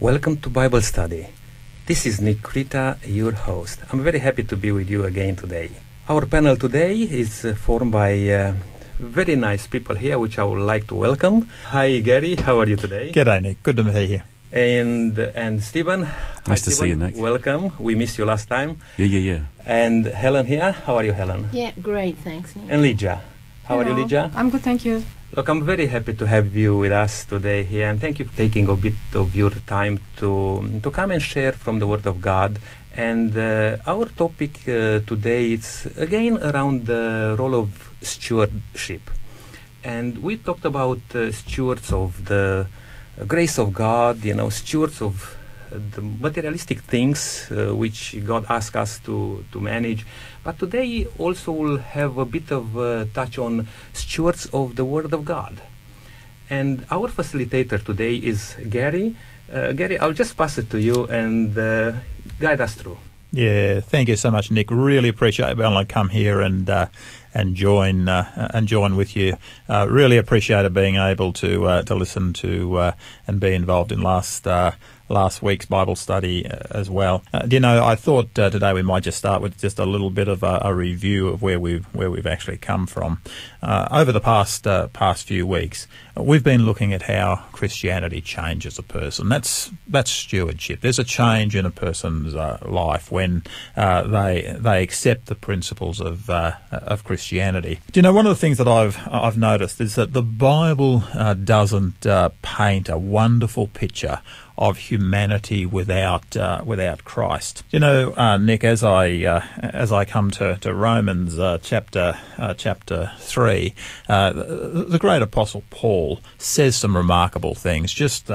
Welcome to Bible Study. This is Nikrita, your host. I'm very happy to be with you again today. Our panel today is uh, formed by uh, very nice people here, which I would like to welcome. Hi, Gary. How are you today? G'day, Nick. Good to be here. And and Stephen. Hi, Nice to see you, Nick. Welcome. We missed you last time. Yeah, yeah, yeah. And Helen here. How are you, Helen? Yeah, great, thanks. Nick. And Lydia. How are you, Hello. Lydia? I'm good, thank you. Look, I'm very happy to have you with us today here, and thank you for taking a bit of your time to to come and share from the Word of God. And uh, our topic uh, today is again around the role of stewardship, and we talked about uh, stewards of the grace of God, you know, stewards of the materialistic things uh, which God asks us to to manage. But today also we'll have a bit of uh, touch on stewards of the Word of God. And our facilitator today is Gary. Uh, Gary, I'll just pass it to you and uh, guide us through. Yeah, thank you so much, Nick. Really appreciate being able to come here and uh, and join uh, and join with you. Really appreciated being able to to listen to and be involved in last last week's Bible study uh, as well. Uh, you know, I thought uh, today we might just start with just a little bit of a, a review of where we've where we've actually come from uh, over the past uh, past few weeks. uh, We've been looking at how Christianity changes a person. That's that's stewardship. There's a change in a person's life when they they accept the principles of of Christianity. Do you know one of the things that I've I've noticed is that the Bible doesn't paint a wonderful picture of humanity without uh, without Christ. You know, uh, Nick, as I uh, as I come to to Romans uh, chapter uh, chapter three, uh, the, great apostle Paul says some remarkable things. Just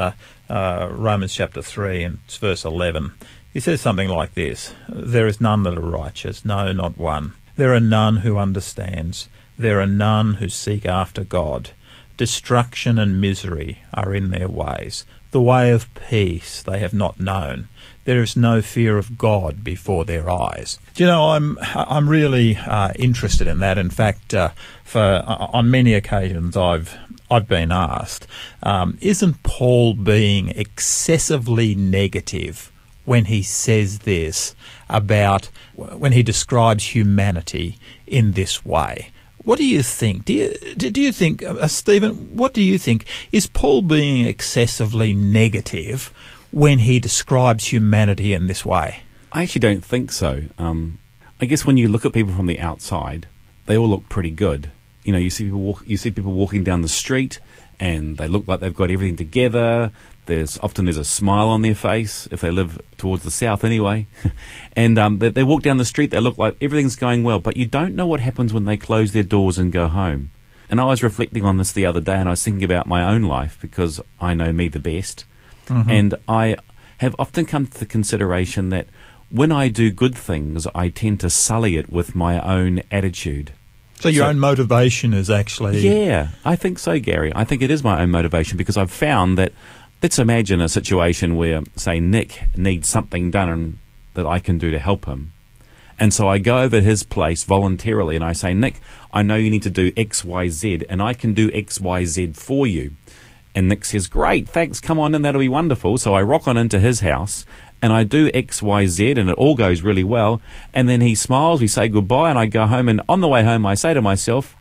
Romans chapter three and verse eleven. He says something like this: "There is none that are righteous, no, not one. There are none who understands. There are none who seek after God." Destruction and misery are in their ways. The way of peace they have not known. There is no fear of God before their eyes. Do you know, I'm I'm really uh, interested in that. In fact, uh, for uh, on many occasions I've I've been asked, um, isn't Paul being excessively negative when he says this about when he describes humanity in this way? What do you think? Do you, do you think, uh, Stephen, what do you think? Is Paul being excessively negative when he describes humanity in this way? I actually don't think so. Um, I guess when you look at people from the outside, they all look pretty good. You know, you see people walk, you see people walking down the street, and they look like they've got everything together. There's often there's a smile on their face if they live towards the south anyway, and um, they, they walk down the street. They look like everything's going well, but you don't know what happens when they close their doors and go home. And I was reflecting on this the other day, and I was thinking about my own life because I know me the best. And I have often come to the consideration that when I do good things, I tend to sully it with my own attitude. So your So- own motivation is actually Yeah, I think so, Gary. I think it is my own motivation because I've found that. Let's imagine a situation where, say, Nick needs something done that I can do to help him. And so I go over his place voluntarily and I say, Nick, I know you need to do X, Y, Z, and I can do X, Y, Z for you. And Nick says, Great, thanks, come on in, that'll be wonderful. So I rock on into his house and I do X, Y, Z, and it all goes really well. And then he smiles, we say goodbye, and I go home. And on the way home, I say to myself,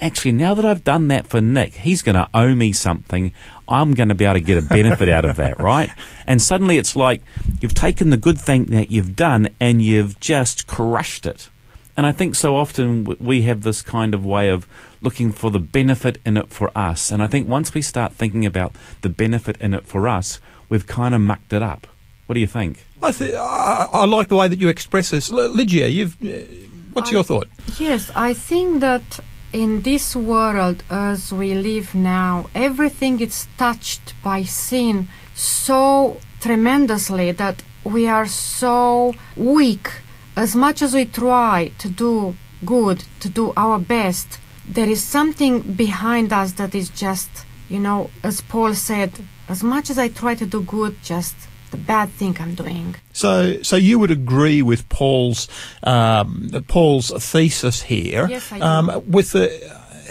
Actually, now that I've done that for Nick, he's going to owe me something. I'm going to be able to get a benefit out of that, right? And suddenly it's like you've taken the good thing that you've done and you've just crushed it. And I think so often we have this kind of way of looking for the benefit in it for us. And I think once we start thinking about the benefit in it for us, we've kind of mucked it up. What do you think? I, th- I, I like the way that you express this. L- Lygia, you've, uh, what's I- your thought? Yes, I think that in this world as we live now, everything is touched by sin so tremendously that we are so weak. As much as we try to do good, to do our best, there is something behind us that is just, you know, as Paul said, as much as I try to do good, just the bad thing I'm doing. So, so you would agree with Paul's um, Paul's thesis here, Yes, I do. um, with the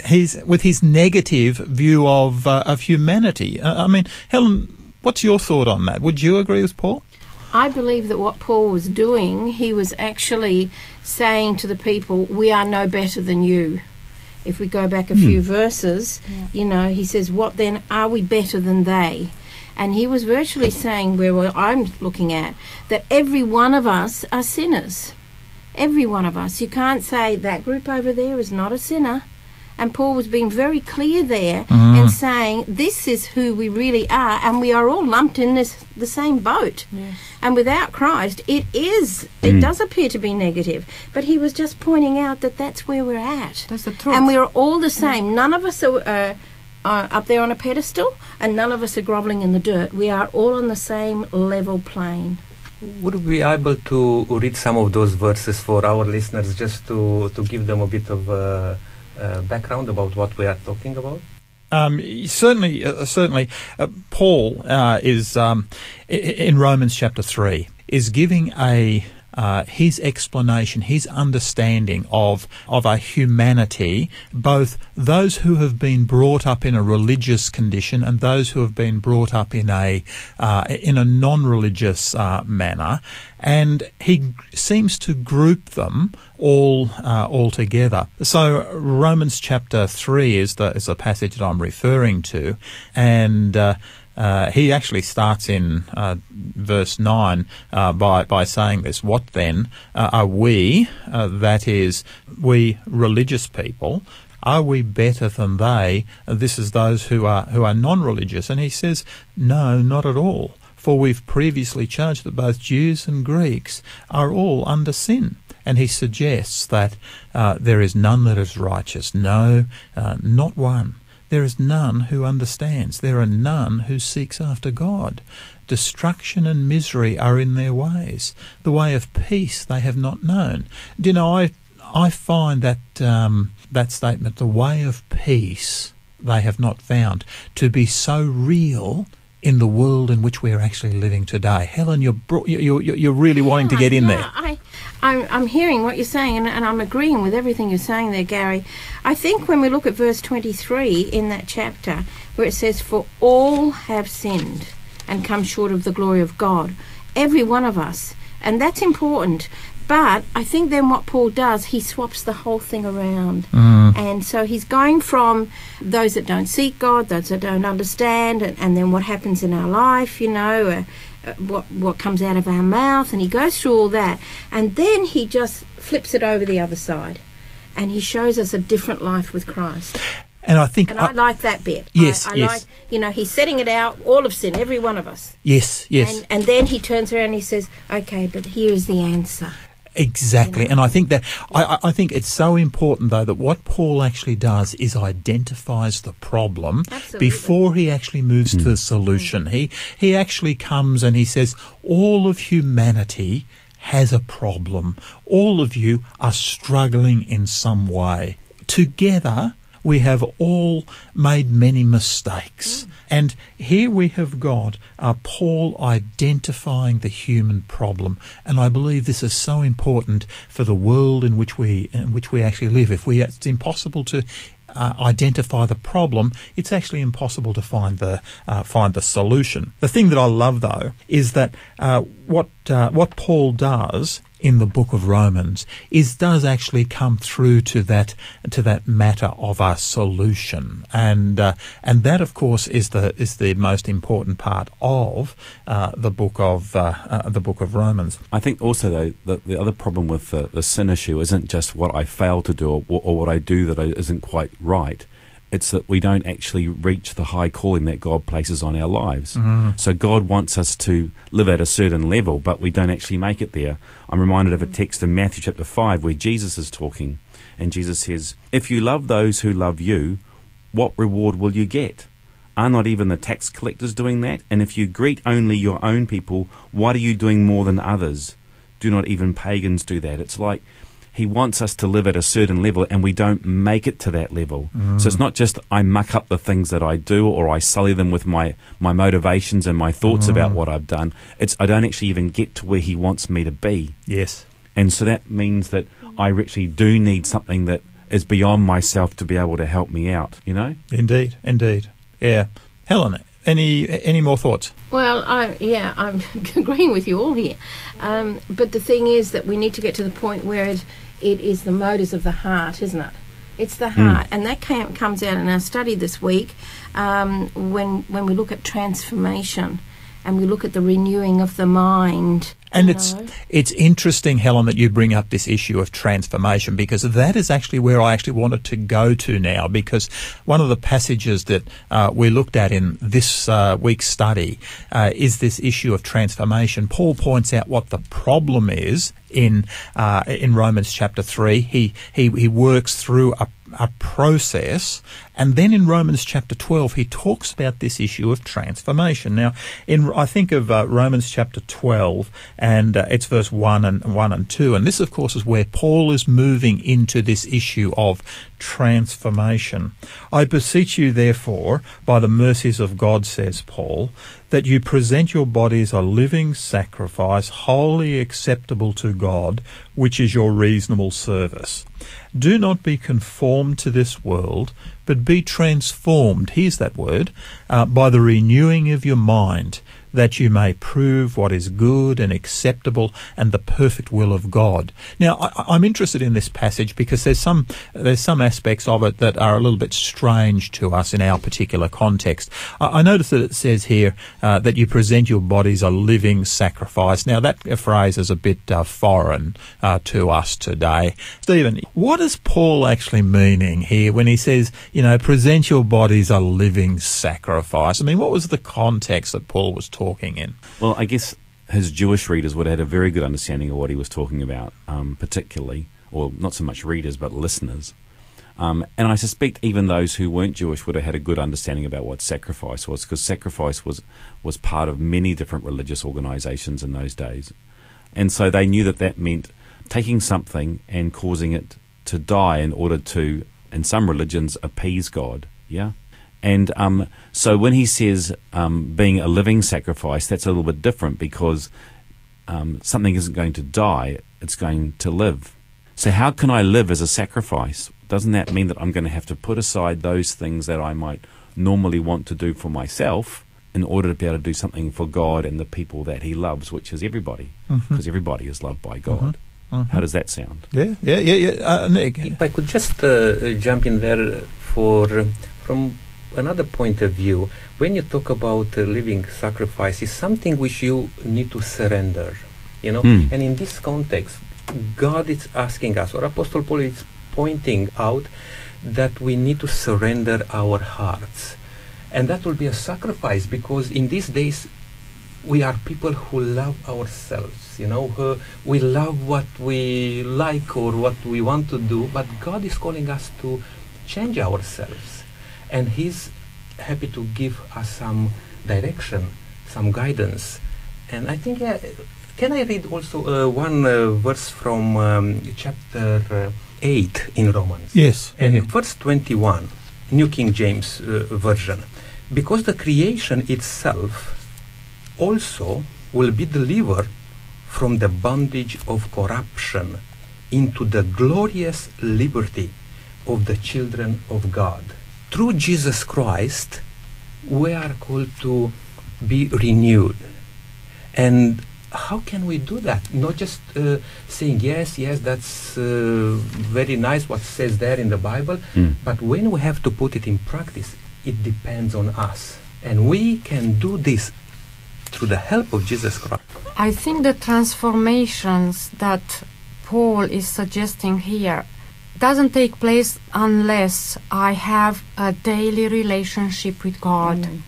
his with his negative view of uh, of humanity. Uh, I mean, Helen, What's your thought on that? Would you agree with Paul? I believe that what Paul was doing, he was actually saying to the people, We are no better than you. If we go back a few verses, you know, he says, What then are we better than they? And he was virtually saying, where well, I'm looking at, that every one of us are sinners. Every one of us. You can't say that group over there is not a sinner. And Paul was being very clear there and saying, This is who we really are, and we are all lumped in this the same boat. And without Christ, it is, it does appear to be negative. But he was just pointing out that that's where we're at. That's the truth. And we're all the same. None of us are uh, uh, up there on a pedestal, and none of us are groveling in the dirt. We are all on the same level plane. Would we be able to read some of those verses for our listeners just to, to give them a bit of uh, uh, background about what we are talking about? Um, certainly, uh, certainly, uh, Paul uh, is um, i- i- in Romans chapter three is giving a uh, his explanation, his understanding of of a humanity, both those who have been brought up in a religious condition and those who have been brought up in a uh, in a non-religious uh, manner, and he seems to group them all uh, all together. So Romans chapter three is the is the passage that I'm referring to, and. Uh, he actually starts in uh, verse 9 uh, by, by saying this What then uh, are we, uh, that is, we religious people, are we better than they? This is those who are, who are non religious. And he says, No, not at all. For we've previously charged that both Jews and Greeks are all under sin. And he suggests that uh, there is none that is righteous, no, uh, not one. There is none who understands. There are none who seeks after God. Destruction and misery are in their ways. The way of peace they have not known. Do you know, I, I find that, um, that statement, the way of peace they have not found, to be so real in the world in which we are actually living today. Helen, you're, bro- you- you- you're really wanting to get in Yeah, there. I, I'm, I'm hearing what you're saying, and, and I'm agreeing with everything you're saying there, Gary. I think when we look at verse 23 in that chapter, where it says, For all have sinned and come short of the glory of God, every one of us, and that's important. But I think then what Paul does, he swaps the whole thing around. And so he's going from those that don't seek God, those that don't understand, and, and then what happens in our life, you know, uh, what what comes out of our mouth, and he goes through all that, and then he just flips it over the other side, and he shows us a different life with Christ. And I think, And I I- like that bit. Yes, I, I yes. like, you know, he's setting it out, all of sin, every one of us. yes, yes. And, and then he turns around and he says, okay, but here is the answer. Exactly, and I think that I, I I think it's so important though that what Paul actually does is identifies the problem Absolutely. before he actually moves to the mm. solution. He he actually comes and he says all of humanity has a problem. All of you are struggling in some way. Together we have all made many mistakes. And here we have got uh, Paul identifying the human problem. And I believe this is so important for the world in which we, in which we actually live. If we, it's impossible to uh, identify the problem, it's actually impossible to find the uh, find the solution. The thing that I love, though, is that uh, what uh, what Paul does in the book of Romans is does actually come through to that to that matter of a solution, and uh, and that of course is the is the most important part of uh, the book of uh, uh, the book of Romans. I think also though the, the other problem with the, the sin issue isn't just what I fail to do or, or what I do that isn't quite right. It's that we don't actually reach the high calling that God places on our lives. Mm-hmm. So God wants us to live at a certain level, but we don't actually make it there. I'm reminded of a text in Matthew chapter five where Jesus is talking, and Jesus says, "If you love those who love you, what reward will you get?" Are not even the tax collectors doing that? And if you greet only your own people, what are you doing more than others? Do not even pagans do that? It's like he wants us to live at a certain level and we don't make it to that level. So it's not just I muck up the things that I do or I sully them with my, my motivations and my thoughts about what I've done. It's I don't actually even get to where he wants me to be. Yes. And so that means that I actually do need something that is beyond myself to be able to help me out, you know? Indeed, indeed. Yeah. Helen, any any more thoughts? Well, I yeah, I'm agreeing with you all here. Um, but the thing is that we need to get to the point where it, it is the motors of the heart, isn't it? It's the heart, and that came, comes out in our study this week um, when when we look at transformation and we look at the renewing of the mind. And it's know. it's interesting, Helen, that you bring up this issue of transformation because that is actually where I actually wanted to go to now. Because one of the passages that uh, we looked at in this uh, week's study uh, is this issue of transformation. Paul points out what the problem is in uh, in Romans chapter three. He he he works through a a process. And then in Romans chapter 12, he talks about this issue of transformation. Now, in I think of uh, Romans chapter 12, and uh, it's verse 1 and 1 and 2. And this, of course, is where Paul is moving into this issue of transformation. I beseech you, therefore, by the mercies of God, says Paul, that you present your bodies a living sacrifice, wholly acceptable to God, which is your reasonable service. Do not be conformed to this world, but be transformed, here's that word, uh, by the renewing of your mind, that you may prove what is good and acceptable and the perfect will of God. Now, I, I'm interested in this passage because there's some there's some aspects of it that are a little bit strange to us in our particular context. I, I notice that it says here uh, that you present your bodies a living sacrifice. Now, that phrase is a bit uh, foreign uh, to us today. Stephen, what is Paul actually meaning here when he says, you know, present your bodies a living sacrifice? I mean, what was the context that Paul was talking in? Well, I guess his Jewish readers would have had a very good understanding of what he was talking about, um, particularly, or not so much readers, but listeners. Um, and I suspect even those who weren't Jewish would have had a good understanding about what sacrifice was, because sacrifice was, was part of many different religious organizations in those days. And so they knew that that meant taking something and causing it to die in order to, in some religions, appease God. Yeah? And um, so when he says um, being a living sacrifice, that's a little bit different because um, something isn't going to die, it's going to live. So, how can I live as a sacrifice? Doesn't that mean that I'm going to have to put aside those things that I might normally want to do for myself in order to be able to do something for God and the people that He loves, which is everybody, because everybody is loved by God? How does that sound? Yeah, yeah, yeah, yeah. Uh, Nick, If I could just uh, jump in there for from another point of view, when you talk about uh, living sacrifice, is something which you need to surrender, you know. Hmm. And in this context, God is asking us, or Apostle Paul is pointing out that we need to surrender our hearts, and that will be a sacrifice because in these days we are people who love ourselves you know who, we love what we like or what we want to do but god is calling us to change ourselves and he's happy to give us some direction some guidance and i think yeah, can i read also uh, one uh, verse from um, chapter uh, 8 in romans yes. and yeah. verse 21, New King James uh, Version, because the creation itself also will be delivered from the bondage of corruption into the glorious liberty of the children of God. Through Jesus Christ, we are called to be renewed. And how can we do that? Not just uh, saying, yes, yes, that's uh, very nice what says there in the Bible, Mm. but when we have to put it in practice, it depends on us. And we can do this through the help of Jesus Christ. I think the transformations that Paul is suggesting here doesn't take place unless I have a daily relationship with God. Mm.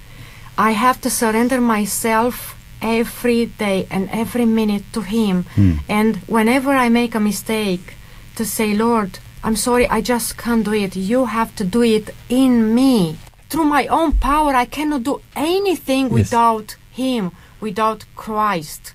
I have to surrender myself every day and every minute to Him. Mm. And whenever I make a mistake, to say, Lord, I'm sorry, I just can't do it. You have to do it in me. Through my own power, I cannot do anything Yes. without Him, without Christ.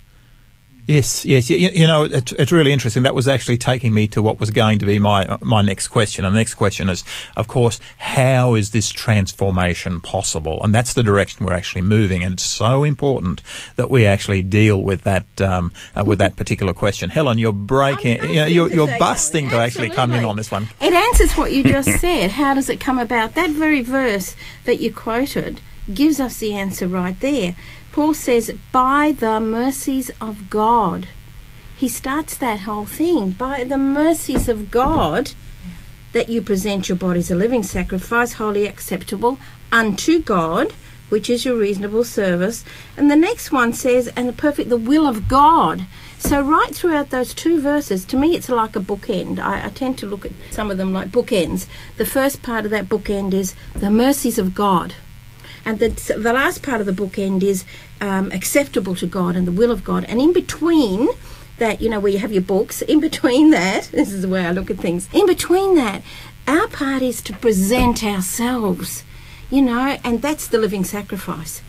Yes, yes. You, you know, it's, it's really interesting. That was actually taking me to what was going to be my my next question. And the next question is, of course, how is this transformation possible? And that's the direction we're actually moving. And it's so important that we actually deal with that um, uh, with that particular question. Helen, you're breaking. you know, you're, you're busting to actually come in on this one. It answers what you just said. How does it come about? That very verse that you quoted gives us the answer right there. Paul says, by the mercies of God. He starts that whole thing. By the mercies of God, that you present your bodies a living sacrifice, wholly acceptable unto God, which is your reasonable service. And the next one says, and the perfect, the will of God. So, right throughout those two verses, to me it's like a bookend. I, I tend to look at some of them like bookends. The first part of that bookend is the mercies of God. And the, the last part of the bookend is um, acceptable to God and the will of God. And in between, that, you know, where you have your books, in between that, this is the way I look at things, in between that, our part is to present ourselves, you know, and that's the living sacrifice.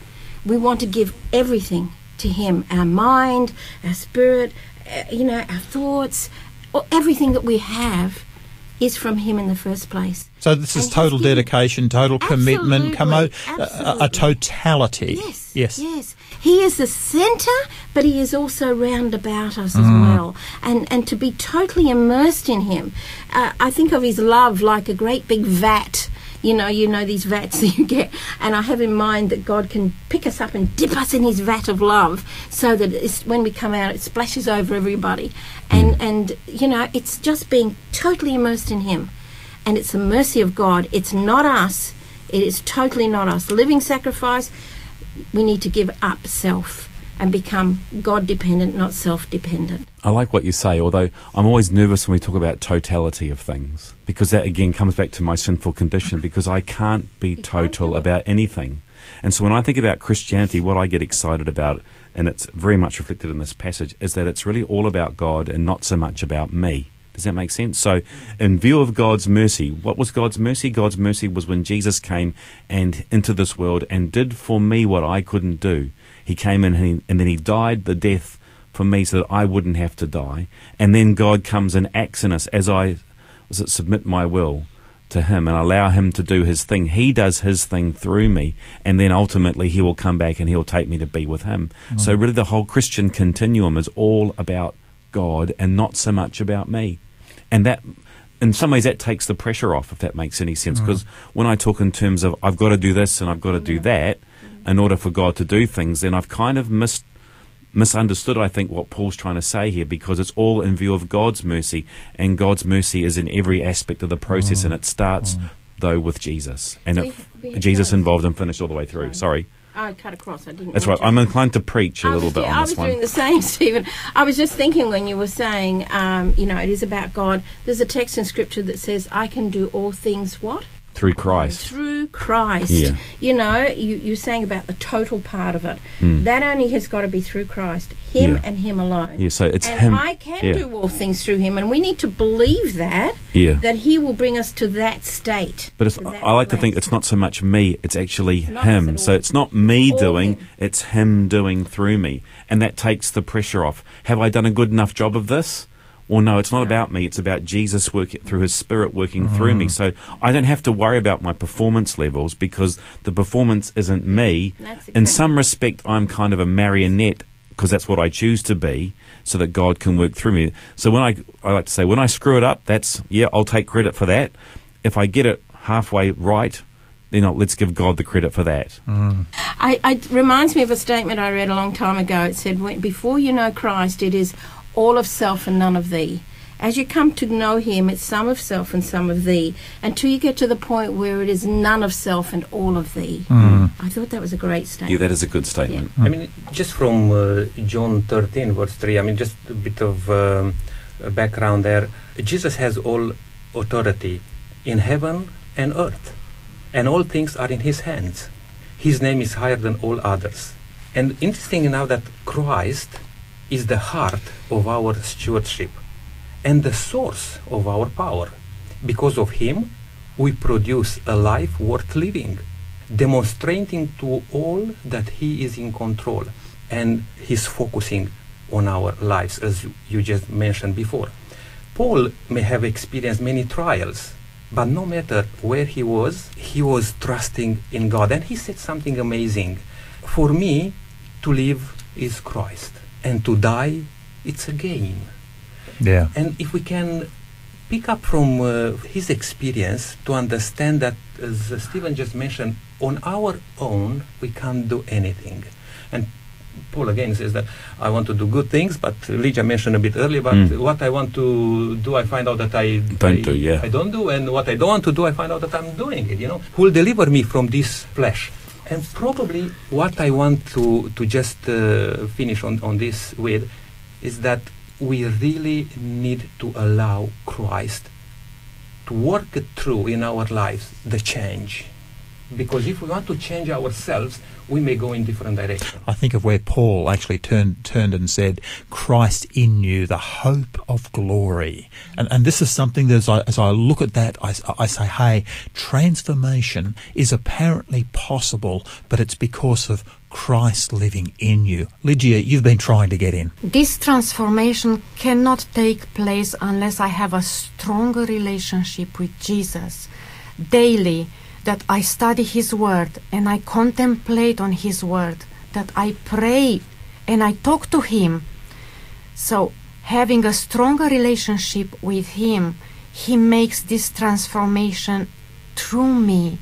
We want to give everything to Him our mind, our spirit, uh, you know, our thoughts, everything that we have is from Him in the first place. So this is And total dedication, total commitment, come o- Absolutely, a, a totality. Yes. Yes. Yes. He is the centre, but he is also round about us as Mm. well. And and to be totally immersed in him. Uh, I think of his love like a great big vat. You know, you know these vats that you get, and I have in mind that God can pick us up and dip us in His vat of love, so that it's, when we come out, it splashes over everybody, and mm. and you know, it's just being totally immersed in Him, and it's the mercy of God. It's not us. It is totally not us. Living sacrifice we need to give up self and become God dependent, not self dependent. I like what you say, although I'm always nervous when we talk about totality of things, because that again comes back to my sinful condition, because I can't be total about anything. And so when I think about Christianity, what I get excited about, and it's very much reflected in this passage, is that it's really all about God and not so much about me. Does that make sense? So, in view of God's mercy, what was God's mercy? God's mercy was when Jesus came and into this world and did for me what I couldn't do. He came in and, he, and then he died the death for me so that I wouldn't have to die. And then God comes and acts in us as I was it, submit my will to Him and allow Him to do His thing. He does His thing through me, and then ultimately He will come back and He'll take me to be with Him. Mm. So, really, the whole Christian continuum is all about God and not so much about me. And that, in some ways, that takes the pressure off, if that makes any sense. Mm. Because when I talk in terms of I've got to do this and I've got to do mm. that in order for God to do things, then I've kind of missed misunderstood, I think, what Paul's trying to say here because it's all in view of God's mercy, and God's mercy is in every aspect of the process, and it starts, though, with Jesus. And We- if we Jesus those. involved and finished all the way through. Sorry. I cut across. I didn't. That's right. want to. I'm inclined to preach a I little was, bit yeah, on I this was one. doing the same, Stephen. I was just thinking when you were saying, um, you know, it is about God. There's a text in Scripture that says, "I can do all things." What? Through Christ. Through Christ. Yeah. You know, you, you're saying about the total part of it. Mm. That only has got to be through Christ, Him Yeah. and Him alone. Yeah, so it's and Him. I can yeah. do all things through Him, and we need to believe that Yeah. that He will bring us to that state. But it's, I like to think it's not so much me, it's actually Not Him. So it's not me All doing, Him. it's Him doing through me. And that takes the pressure off. Have I done a good enough job of this? Well, no, it's not about me. It's about Jesus working through His Spirit working through me. Mm-hmm. So I don't have to worry about my performance levels because the performance isn't me. In some respect, I'm kind of a marionette because that's what I choose to be so that God can work through me. So when I, I like to say, when I screw it up, that's, yeah, I'll take credit for that. If I get it halfway right, then I'll, let's give God the credit for that. Mm-hmm. I, I, it reminds me of a statement I read a long time ago. It said, Before you know Christ, it is all of self and none of thee. As you come to know Him, it's some of self and some of thee, until you get to the point where it is none of self and all of thee. I thought that was a great statement. Yeah, statement. that is a good statement. I mean, just from uh, John 13, verse 3, I mean, just a bit of um, background there. Jesus has all authority in heaven and earth, and all things are in his hands. His name is higher than all others. And interesting enough that Christ is the heart of our stewardship and the source of our power. Because of him, we produce a life worth living, demonstrating to all that he is in control and he's focusing on our lives, as you- just mentioned before. Paul may have experienced many trials, but no matter where he was, he was trusting in God. And he said something amazing. For me, to live is Christ, and to die, it's a gain. Yeah. And if we can pick up from uh, his experience to understand that, as Stephen just mentioned, on our own we can't do anything. And Paul again says that I want to do good things, but Lydia mentioned a bit earlier, but Mm. what I want to do, I find out that I Don't I, do, yeah. I don't do, and what I don't want to do, I find out that I'm doing it. You know, who will deliver me from this flesh? And probably what I want to to just uh, finish on on this with is that we really need to allow Christ to work through in our lives the change. Because if we want to change ourselves, we may go in different directions. I think of where Paul actually turned turned and said, "Christ in you, the hope of glory." And and this is something that as I, as I look at that, I, I say, "Hey, transformation is apparently possible, but it's because of Christ living in you." Lygia, you've been trying to get in. This transformation cannot take place unless I have a stronger relationship with Jesus daily, that I study His Word and I contemplate on His Word, that I pray and I talk to Him. So, having a stronger relationship with Him, He makes this transformation through me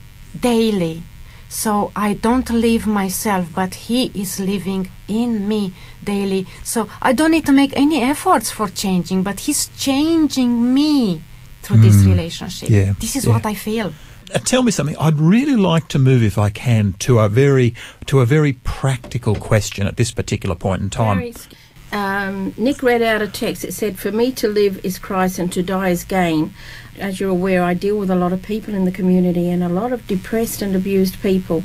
daily. So I don't live myself, but He is living in me daily. So I don't need to make any efforts for changing, but He's changing me through this Mm. relationship. Yeah, This is yeah. what I feel. Uh, tell me something. I'd really like to move, if I can, to a very to a very practical question at this particular point in time. Um, Nick read out a text. that said, For me to live is Christ and to die is gain. As you're aware, I deal with a lot of people in the community and a lot of depressed and abused people.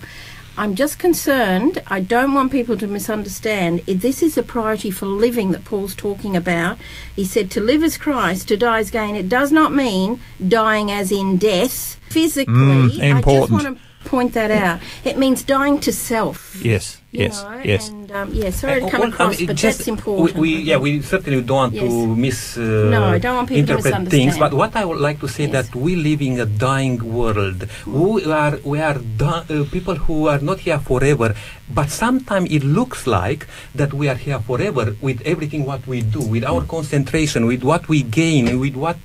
I'm just concerned, I don't want people to misunderstand. If this is a priority for living that Paul's talking about, he said to live as Christ, to die as gain. It does not mean dying as in death physically. Mm, I just want to point that out. It means dying to self. Yes, yes, know, yes. And um, yeah, sorry to Uh, come well, I across, mean, but just- that's important. We, we, yeah, we certainly don't want Yes. to miss uh, No, I don't want people to interpret misunderstand. things. But what I would like to say Yes. that we live in a dying world. We are we are uh, people who are not here forever. But sometimes it looks like that we are here forever with everything what we do, with our concentration, with what we gain, with what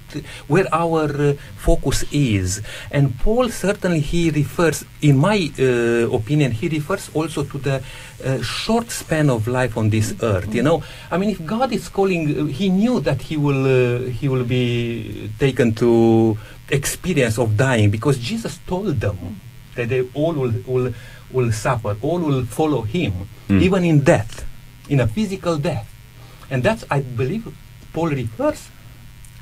where our uh, focus is. And Paul certainly he refers, in my uh, opinion, he refers also to the uh, short span of life on this earth. You know, I mean, if God is calling, uh, He knew that He will uh, He will be taken to experience of dying because Jesus told them that they all will will, will suffer, all will follow Him, Mm. even in death, in a physical death, and that's I believe Paul refers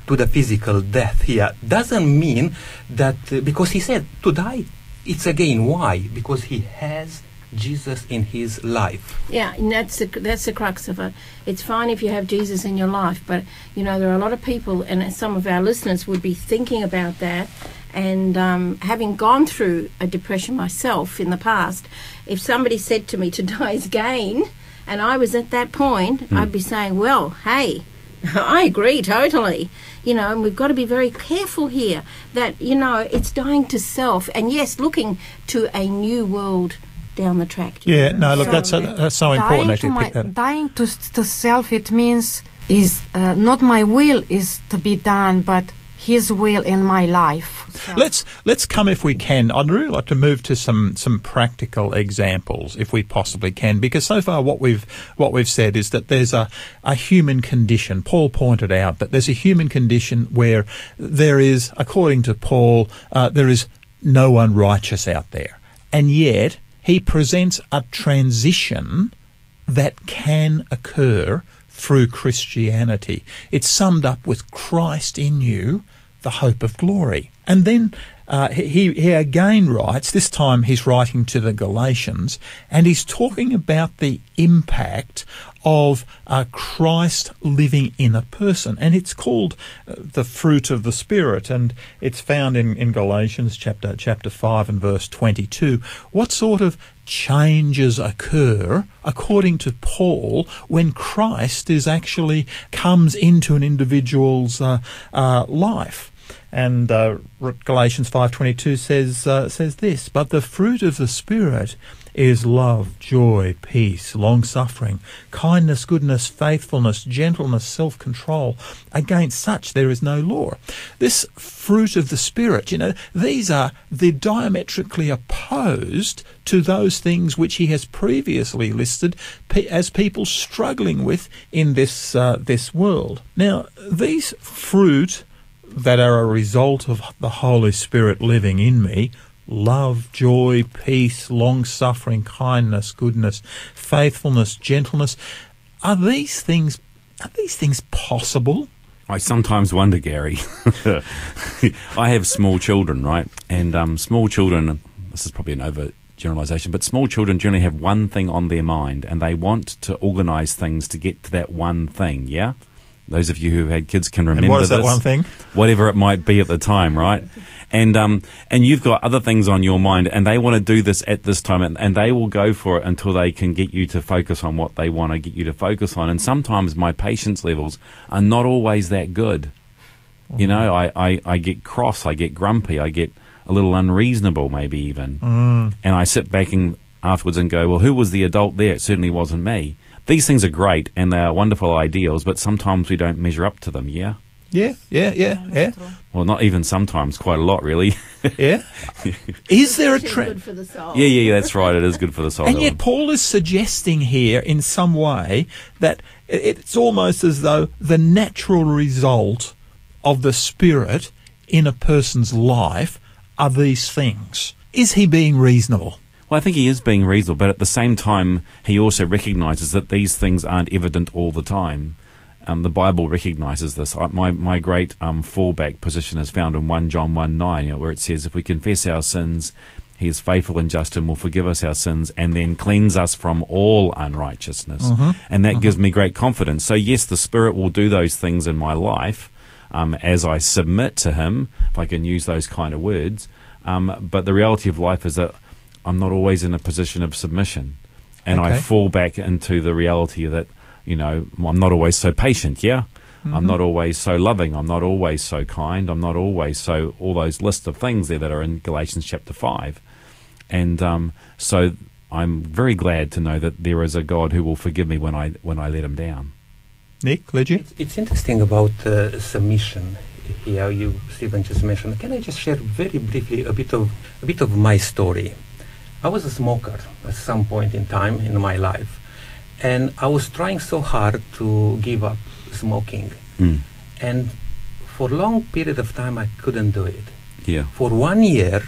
to the physical death here doesn't mean that uh, because he said to die it's again why because he has jesus in his life Yeah, and that's the that's the crux of it. It's fine if you have Jesus in your life, but you know there are a lot of people, and some of our listeners would be thinking about that. And um, having gone through a depression myself in the past, if somebody said to me to die is gain, and I was at that point, I'd be saying, "Well, hey, I agree totally." You know, and we've got to be very careful here that you know it's dying to self, and yes, looking to a new world down the track. Yeah, know. no, look, that's, So- that's so important dying actually. to, to my, pick that. dying to, to self, it means is uh, not my will is to be done, but His will in my life. So- Let's let's come if we can. I'd really like to move to some some practical examples if we possibly can, because so far what we've what we've said is that there's a a human condition. Paul pointed out that there's a human condition where there is, according to Paul, uh, there is no one righteous out there, and yet he presents a transition that can occur through Christianity. It's summed up with Christ in you, the hope of glory. And then uh, he, he again writes, this time he's writing to the Galatians, and he's talking about the impact of uh, Christ living in a person. And it's called uh, the fruit of the Spirit, and it's found in, in Galatians chapter, chapter 5 and verse 22. What sort of changes occur according to Paul when Christ is actually comes into an individual's uh, uh, life? And uh, Galatians five twenty two says uh, says this. But the fruit of the Spirit is love, joy, peace, long suffering, kindness, goodness, faithfulness, gentleness, self control. Against such there is no law. This fruit of the Spirit, you know, these are the diametrically opposed to those things which he has previously listed as people struggling with in this uh, this world. Now, these fruit that are a result of the Holy Spirit living in me love, joy, peace, long suffering, kindness, goodness, faithfulness, gentleness. Are these things are these things possible? I sometimes wonder, Gary. I have small children, right? And um, small children, this is probably an overgeneralization, but small children generally have one thing on their mind and they want to organize things to get to that one thing, yeah? Those of you who've had kids can remember and what is this. that one thing? Whatever it might be at the time, right? And um, and you've got other things on your mind, and they want to do this at this time, and, and they will go for it until they can get you to focus on what they want to get you to focus on. And sometimes my patience levels are not always that good. Mm-hmm. You know, I, I, I get cross, I get grumpy, I get a little unreasonable, maybe even. Mm. And I sit back and afterwards and go, well, who was the adult there? It certainly wasn't me these things are great and they are wonderful ideals, but sometimes we don't measure up to them. Yeah. Yeah, yeah, yeah, yeah. Well, not even sometimes, quite a lot, really. yeah. Is there a trend? The yeah, yeah, that's right. It is good for the soul. And yet, Paul is suggesting here, in some way, that it's almost as though the natural result of the Spirit in a person's life are these things. Is he being reasonable? Well, I think he is being reasonable, but at the same time, he also recognizes that these things aren't evident all the time. Um, the Bible recognizes this. My, my great um, fallback position is found in 1 John 1 9, you know, where it says, If we confess our sins, he is faithful and just and will forgive us our sins and then cleanse us from all unrighteousness. Mm-hmm. And that mm-hmm. gives me great confidence. So, yes, the Spirit will do those things in my life um, as I submit to Him, if I can use those kind of words. Um, but the reality of life is that I'm not always in a position of submission. And okay. I fall back into the reality that, you know, I'm not always so patient, yeah? Mm-hmm. I'm not always so loving. I'm not always so kind. I'm not always so, all those list of things there that are in Galatians chapter 5. And um, so I'm very glad to know that there is a God who will forgive me when I, when I let him down. Nick, Lydia? It's, it's interesting about uh, submission here. You, Stephen, just mentioned. Can I just share very briefly a bit of a bit of my story? I was a smoker at some point in time in my life, and I was trying so hard to give up smoking, mm. and for a long period of time I couldn't do it. Yeah. For one year,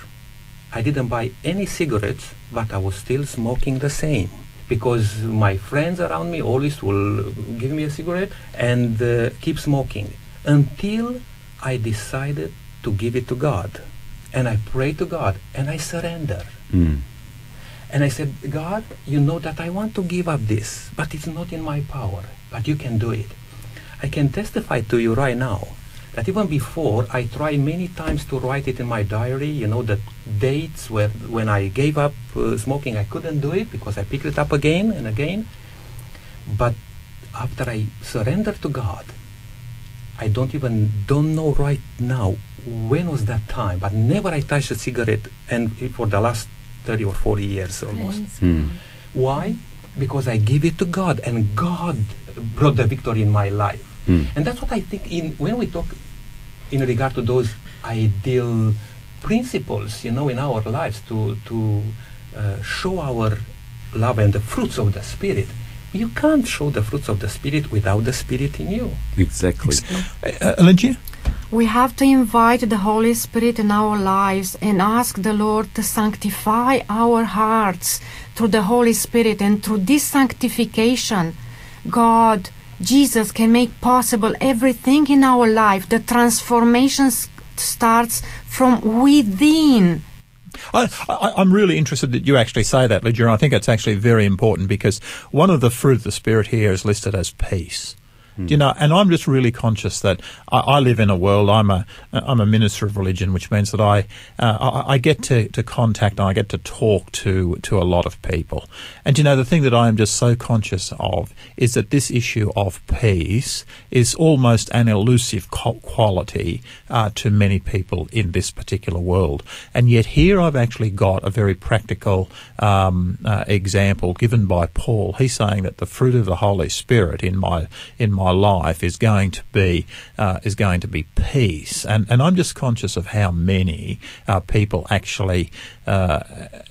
I didn't buy any cigarettes, but I was still smoking the same because my friends around me always will give me a cigarette and uh, keep smoking until I decided to give it to God. And I pray to God and I surrender. Mm. And I said, God, you know that I want to give up this, but it's not in my power, but you can do it. I can testify to you right now that even before I tried many times to write it in my diary, you know, the dates where when I gave up uh, smoking, I couldn't do it because I picked it up again and again. But after I surrendered to God, I don't even don't know right now when was that time, but never I touched a cigarette, and for the last 30 or 40 years almost. Hmm. Why? Because I give it to God, and God brought the victory in my life. Hmm. And that's what I think in when we talk in regard to those ideal principles, you know, in our lives to to uh, show our love and the fruits of the Spirit. You can't show the fruits of the Spirit without the Spirit in you. Exactly. Uh, uh, we have to invite the Holy Spirit in our lives and ask the Lord to sanctify our hearts through the Holy Spirit. And through this sanctification, God, Jesus can make possible everything in our life. The transformation starts from within. I, am really interested that you actually say that, Lydia, I think it's actually very important because one of the fruit of the Spirit here is listed as peace. Do you know? And I'm just really conscious that I, I, live in a world. I'm a I'm a minister of religion, which means that I uh, I, I, get to, to contact and I get to talk to to a lot of people. And you know, the thing that I am just so conscious of is that this issue of peace is almost an elusive quality uh, to many people in this particular world. And yet, here I've actually got a very practical um, uh, example given by Paul. He's saying that the fruit of the Holy Spirit in my in my life is going to be uh, is going to be peace, and and I'm just conscious of how many uh, people actually uh,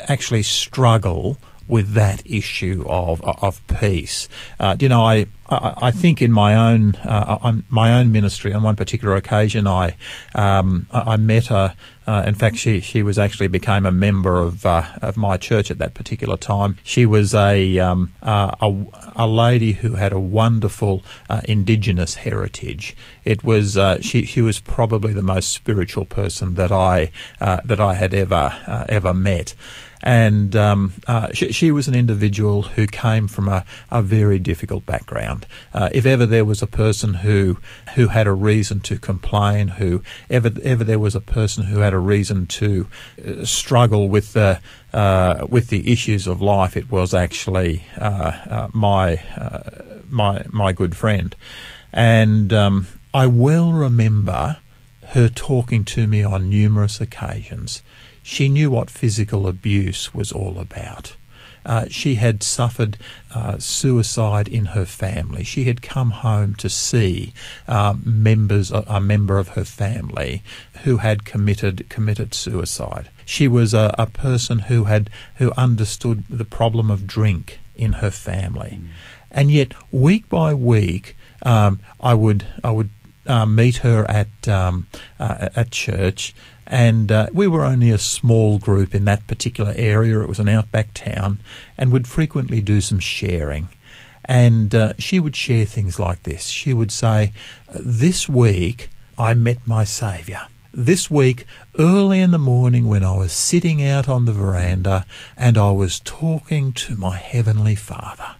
actually struggle with that issue of of peace. Uh, you know, I, I, I think in my own uh, my own ministry on one particular occasion, I um, I met a. Uh, in fact, she she was actually became a member of uh, of my church at that particular time. She was a um, uh, a, a lady who had a wonderful uh, indigenous heritage. It was she she was probably the most spiritual person that I that I had ever ever met and um, uh, she, she, was an individual who came from a, a very difficult background. Uh, if ever there was a person who who had a reason to complain, who ever ever there was a person who had a reason to uh, struggle with the uh, with the issues of life, it was actually uh, my my my good friend, and um, I well remember her talking to me on numerous occasions she knew what physical abuse was all about. Uh, she had suffered uh, suicide in her family. She had come home to see uh, members, a, member of her family, who had committed committed suicide. She was a, a, person who had who understood the problem of drink in her family, mm. and yet week by week, um, I would I would uh, meet her at um, uh, at church and uh, we were only a small group in that particular area. It was an outback town, and would frequently do some sharing. And uh, she would share things like this. She would say, This week I met my Saviour. This week, early in the morning, when I was sitting out on the veranda and I was talking to my Heavenly Father.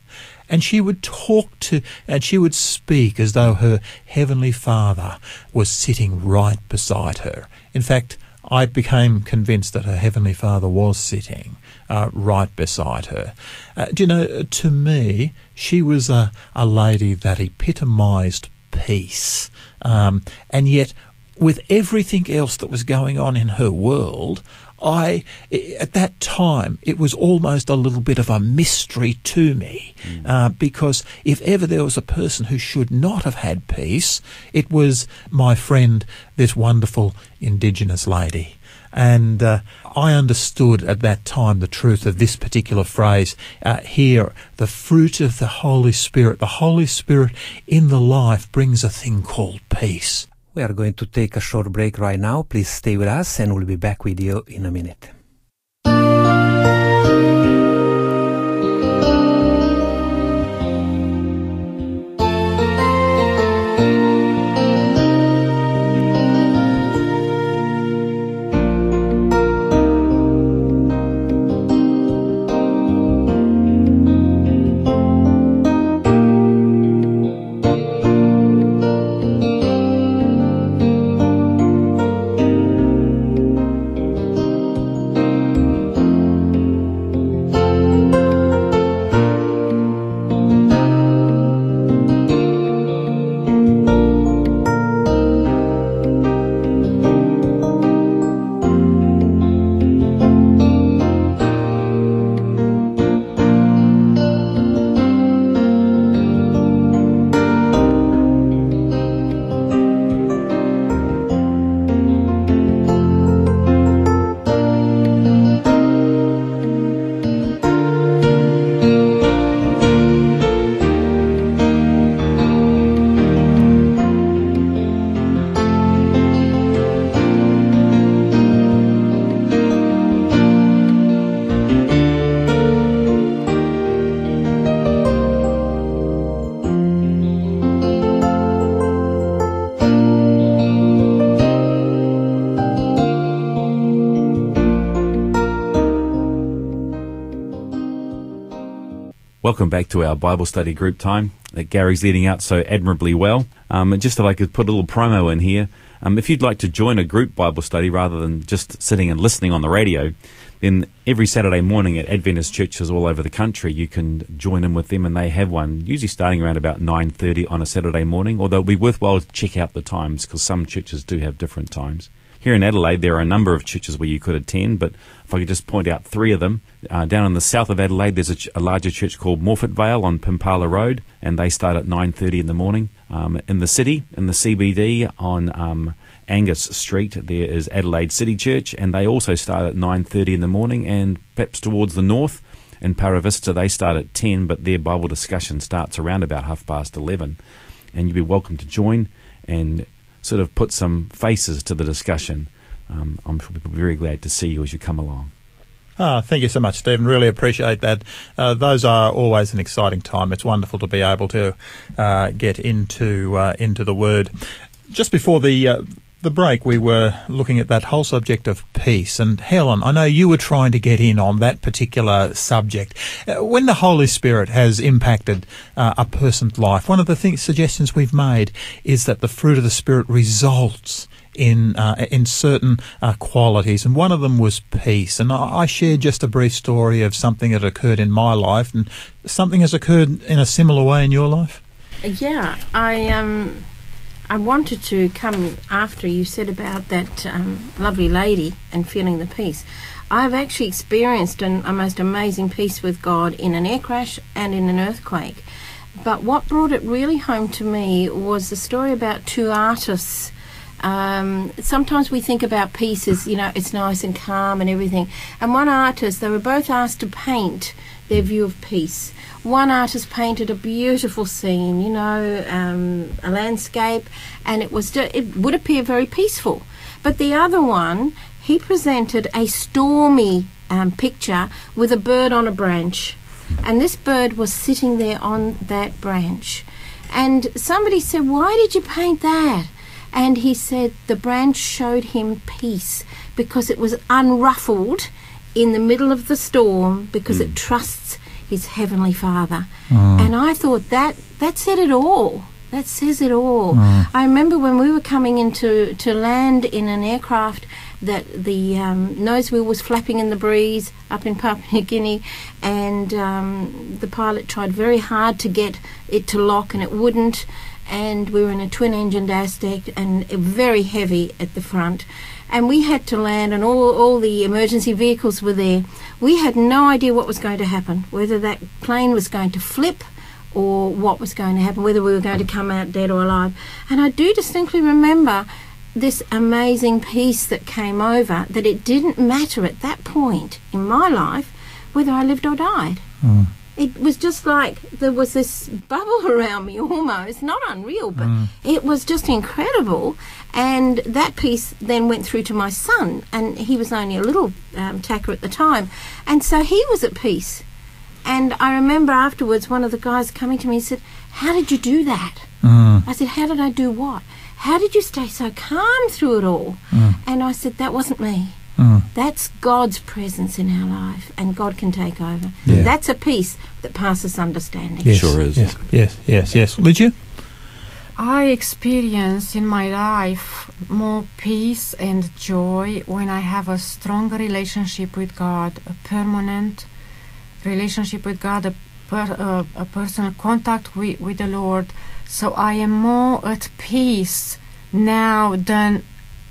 And she would talk to, and she would speak as though her Heavenly Father was sitting right beside her. In fact, I became convinced that her Heavenly Father was sitting uh, right beside her. Uh, do you know, to me, she was a, a lady that epitomised peace. Um, and yet, with everything else that was going on in her world, I, at that time, it was almost a little bit of a mystery to me, mm. uh, because if ever there was a person who should not have had peace, it was my friend, this wonderful Indigenous lady. And uh, I understood at that time the truth of this particular phrase uh, here the fruit of the Holy Spirit. The Holy Spirit in the life brings a thing called peace. We are going to take a short break right now. Please stay with us and we'll be back with you in a minute. Welcome back to our Bible study group time. that Gary's leading out so admirably well. Um, just if I could put a little promo in here, um, if you'd like to join a group Bible study rather than just sitting and listening on the radio, then every Saturday morning at Adventist churches all over the country, you can join in with them, and they have one usually starting around about nine thirty on a Saturday morning. Although it'll be worthwhile to check out the times because some churches do have different times. Here in Adelaide, there are a number of churches where you could attend, but if I could just point out three of them. Uh, down in the south of Adelaide, there's a, ch- a, larger church called Morphett Vale on Pimpala Road, and they start at 9.30 in the morning. Um, in the city, in the CBD on um, Angas Street, there is Adelaide City Church, and they also start at 9.30 in the morning, and perhaps towards the north, in Para Vista, they start at 10, but their Bible discussion starts around about half past 11. And you'd be welcome to join and sort of put some faces to the discussion. Um, I'm very glad to see you as you come along. Ah, thank you so much, Stephen. Really appreciate that. Uh, those are always an exciting time. It's wonderful to be able to uh, get into uh, into the Word. Just before the uh, the break, we were looking at that whole subject of peace. And Helen, I know you were trying to get in on that particular subject. Uh, when the Holy Spirit has impacted uh, a person's life, one of the things, suggestions we've made is that the fruit of the Spirit results in uh, in certain uh, qualities, and one of them was peace. And I, I, shared just a brief story of something that occurred in my life, and something has occurred in a similar way in your life. Yeah, I um, I wanted to come after you said about that um, lovely lady and feeling the peace. I've actually experienced an, a most amazing peace with God in an air crash and in an earthquake. But what brought it really home to me was the story about two artists. Um, sometimes we think about peace as, you know, it's nice and calm and everything. And one artist, they were both asked to paint their view of peace one artist painted a beautiful scene, you know, um, a landscape, and it was it would appear very peaceful. But the other one, he presented a stormy um, picture with a bird on a branch, and this bird was sitting there on that branch. And somebody said, "Why did you paint that?" And he said the branch showed him peace because it was unruffled in the middle of the storm because mm. it hmm. trusts his heavenly Father. Mm. And I thought that that said it all. That says it all. Mm. I remember when we were coming into to land in an aircraft that the um, nose wheel was flapping in the breeze up in Papua New Guinea, and um, the pilot tried very hard to get it to lock, and it wouldn't. And we were in a twin-engine Dastek, and very heavy at the front and we had to land, and all, all the emergency vehicles were there. We had no idea what was going to happen, whether that plane was going to flip or what was going to happen, whether we were going to come out dead or alive. And I do distinctly remember this amazing peace that came over that it didn't matter at that point in my life whether I lived or died. Mm it was just like there was this bubble around me almost. Not unreal but mm. it was just incredible. And that peace then went through to my son and he was only a little um, tacker at the time. And so he was at peace. And i remember afterwards one of the guys coming to me and said how did you do that? Mm. i said how did i do what? How did you stay so calm through it all? Mm. and i said that wasn't me Mm. That's God's presence in our life, and God can take over. Yeah. That's a peace that passes understanding. Yes, sure is. Yes, yes, yes. yes. Lydia? I experience in my life more peace and joy when I have a stronger relationship with God, a permanent relationship with God, a, per, uh, a personal contact with, with the Lord. So I am more at peace now than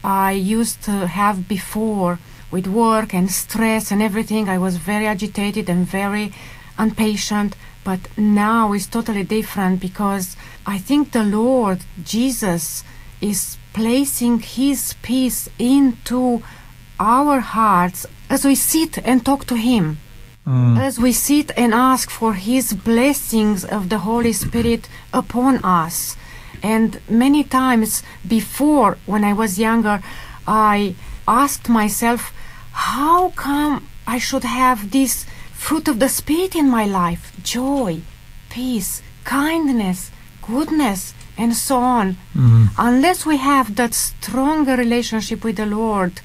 I used to have before with work and stress and everything. I was very agitated and very impatient, but now it's totally different because I think the Lord Jesus is placing His peace into our hearts as we sit and talk to Him. Mm. As we sit and ask for His blessings of the Holy Spirit upon us. And many times before, when I was younger, I asked myself, how come I should have this fruit of the Spirit in my life? Joy, peace, kindness, goodness, and so on. Mm-hmm. Unless we have that stronger relationship with the Lord,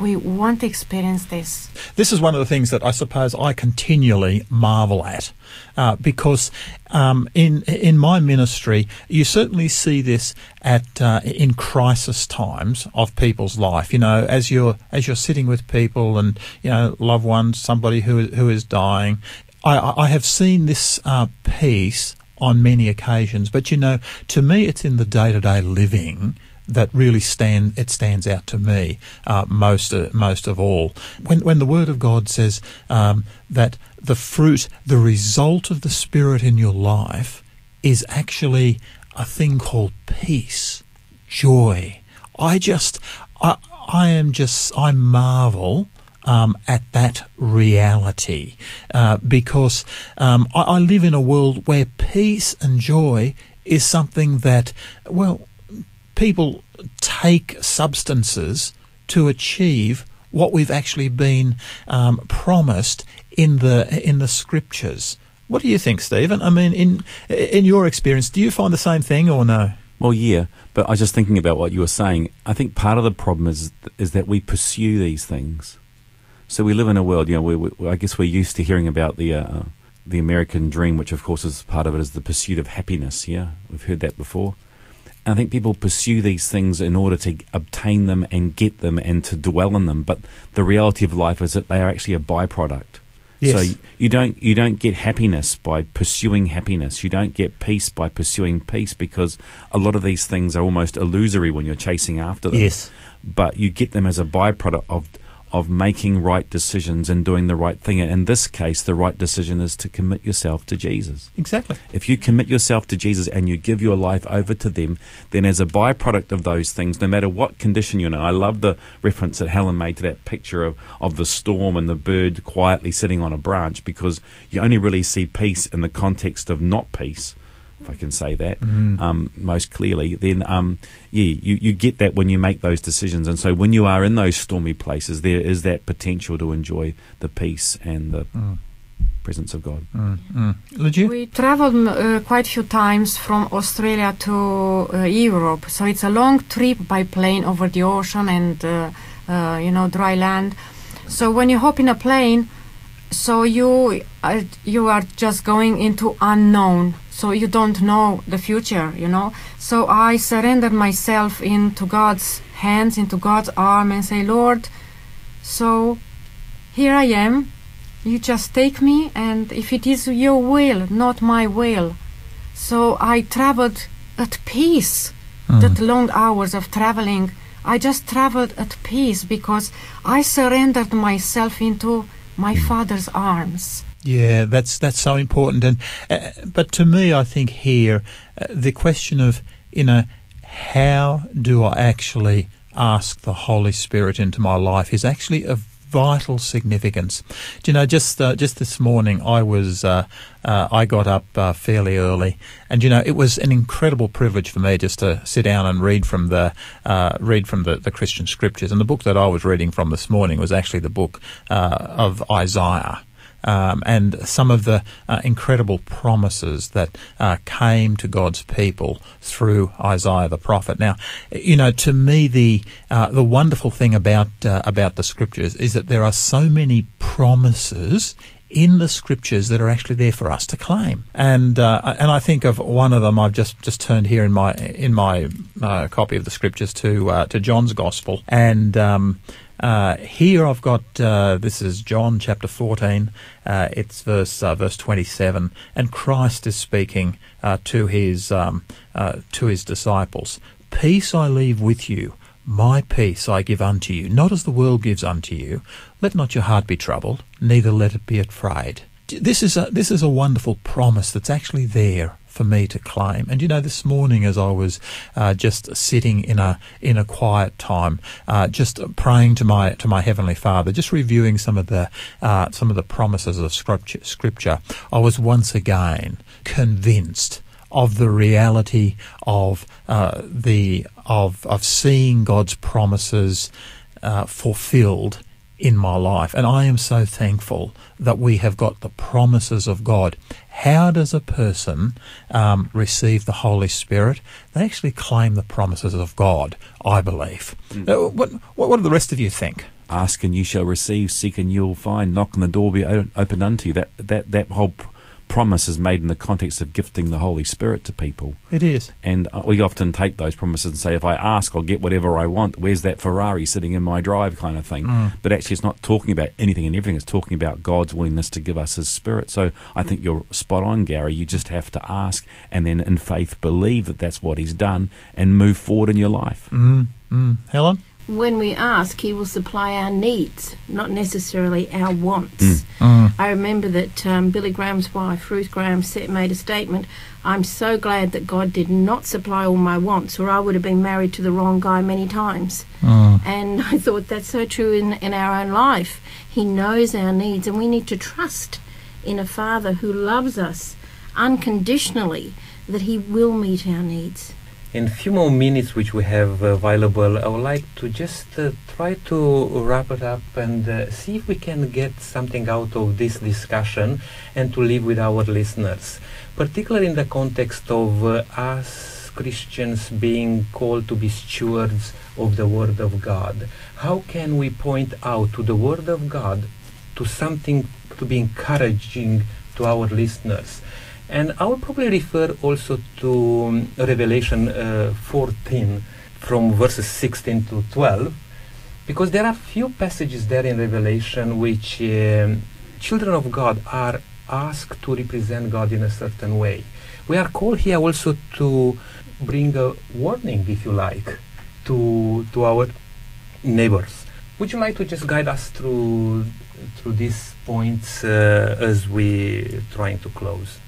we want to experience this. This is one of the things that I suppose I continually marvel at, uh, because um, in in my ministry, you certainly see this at uh, in crisis times of people's life. You know, as you're as you're sitting with people and you know loved ones, somebody who who is dying. I, I have seen this uh, peace on many occasions, but you know, to me, it's in the day to day living that really stand it stands out to me uh, most uh, most of all when when the Word of God says um, that the fruit, the result of the Spirit in your life, is actually a thing called peace, joy. I just I I am just I marvel. Um, at that reality, uh, because um, I, I live in a world where peace and joy is something that, well, people take substances to achieve what we've actually been um, promised in the in the scriptures. What do you think, Stephen? I mean, in in your experience, do you find the same thing or no? Well, yeah, but I was just thinking about what you were saying. I think part of the problem is is that we pursue these things. So we live in a world, you know, we, we, I guess we're used to hearing about the uh, the American dream, which of course is part of it is the pursuit of happiness. Yeah, we've heard that before. I think people pursue these things in order to obtain them and get them and to dwell in them. But the reality of life is that they are actually a byproduct. Yes. So you don't you don't get happiness by pursuing happiness. You don't get peace by pursuing peace because a lot of these things are almost illusory when you're chasing after them. Yes. But you get them as a byproduct of of making right decisions and doing the right thing. And in this case, the right decision is to commit yourself to Jesus. Exactly. If you commit yourself to Jesus and you give your life over to them, then as a byproduct of those things, no matter what condition you're in, I love the reference that Helen made to that picture of, of the storm and the bird quietly sitting on a branch because you only really see peace in the context of not peace if I can say that Mm-hmm. um, most clearly, then um, yeah, you, you get that when you make those decisions. And so when you are in those stormy places, there is that potential to enjoy the peace and the Mm. presence of God. Mm, mm. We traveled uh, quite a few times from Australia to uh, Europe, so it's a long trip by plane over the ocean and uh, uh, you know dry land. So when you hop in a plane, so you uh, you are just going into unknown, so you don't know the future, you know. So I surrendered myself into God's hands, into God's arm, and say, Lord, so here I am. You just take me, and if it is your will, not my will. So I traveled at peace. Mm. That long hours of traveling, I just traveled at peace because I surrendered myself into my mm. Father's arms. Yeah, that's that's so important. And uh, but to me, I think here uh, the question of you know how do I actually ask the Holy Spirit into my life is actually a vital significance. Do you know? Just uh, just this morning, I was uh, uh, I got up uh, fairly early, and you know it was an incredible privilege for me just to sit down and read from the uh, read from the, the Christian scriptures. And the book that I was reading from this morning was actually the book uh, of Isaiah um, and some of the uh, incredible promises that uh, came to God's people through Isaiah the prophet. Now, you know, to me, the uh, the wonderful thing about uh, about the scriptures is that there are so many promises in the scriptures that are actually there for us to claim. And uh, and I think of one of them. I've just, just turned here in my in my uh, copy of the scriptures to uh, to John's Gospel, and um, uh, here I've got uh, this is John chapter fourteen. Uh, it's verse verse twenty seven, and Christ is speaking to his um, to his disciples. Peace I leave with you. My peace I give unto you, not as the world gives unto you. Let not your heart be troubled, neither let it be afraid. This is a this is a wonderful promise that's actually there for me to claim. And you know, this morning as I was uh, just sitting in a in a quiet time, uh, just praying to my to my heavenly Father, just reviewing some of the uh, some of the promises of scripture, scripture, I was once again convinced of the reality of uh, the of of seeing God's promises uh, fulfilled in my life, and I am so thankful that we have got the promises of God. How does a person um, receive the Holy Spirit? They actually claim the promises of God. I believe. Uh, what, what what do the rest of you think? ask and you shall receive, seek and you'll find, knock and the door will be opened unto you. That that that whole pr- promise is made in the context of gifting the Holy Spirit to people. It is. And we often take those promises and say, if I ask, I'll get whatever I want. Where's that Ferrari sitting in my drive kind of thing? Mm. But actually, it's not talking about anything and everything. It's talking about God's willingness to give us His Spirit. So I think you're spot on, Gary. You just have to ask and then in faith believe that that's what He's done and move forward in your life. Mm, mm. Helen? When we ask, He will supply our needs, not necessarily our wants. I remember that um, Billy Graham's wife, Ruth Graham, said, made a statement I'm so glad that God did not supply all my wants, or I would have been married to the wrong guy many times. Mm. And I thought that's so true in, in our own life. He knows our needs, and we need to trust in a Father who loves us unconditionally that He will meet our needs. In a few more minutes which we have available, I would like to just uh, try to wrap it up and uh, see if we can get something out of this discussion and to leave with our listeners, particularly in the context of uh, us Christians being called to be stewards of the Word of God. How can we point out to the Word of God to something to be encouraging to our listeners? And I will probably refer also to um, Revelation uh, 14 from verses 16 to 12, because there are few passages there in Revelation which um, children of God are asked to represent God in a certain way. We are called here also to bring a warning, if you like, to to our neighbors. Would you like to just guide us through through these points uh, as we're trying to close?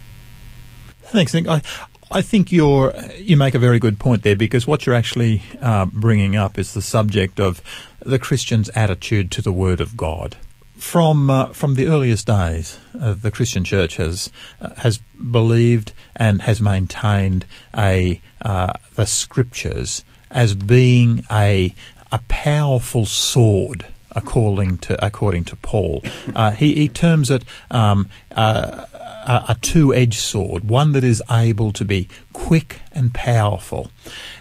Thanks, Nick. I, I think you're you make a very good point there because what you're actually uh, bringing up is the subject of the Christian's attitude to the Word of God. From uh, from the earliest days, uh, the Christian Church has uh, has believed and has maintained a uh, the Scriptures as being a a powerful sword according to according to Paul. Uh, he, he terms it um, uh, a, a two-edged sword, one that is able to be quick and powerful.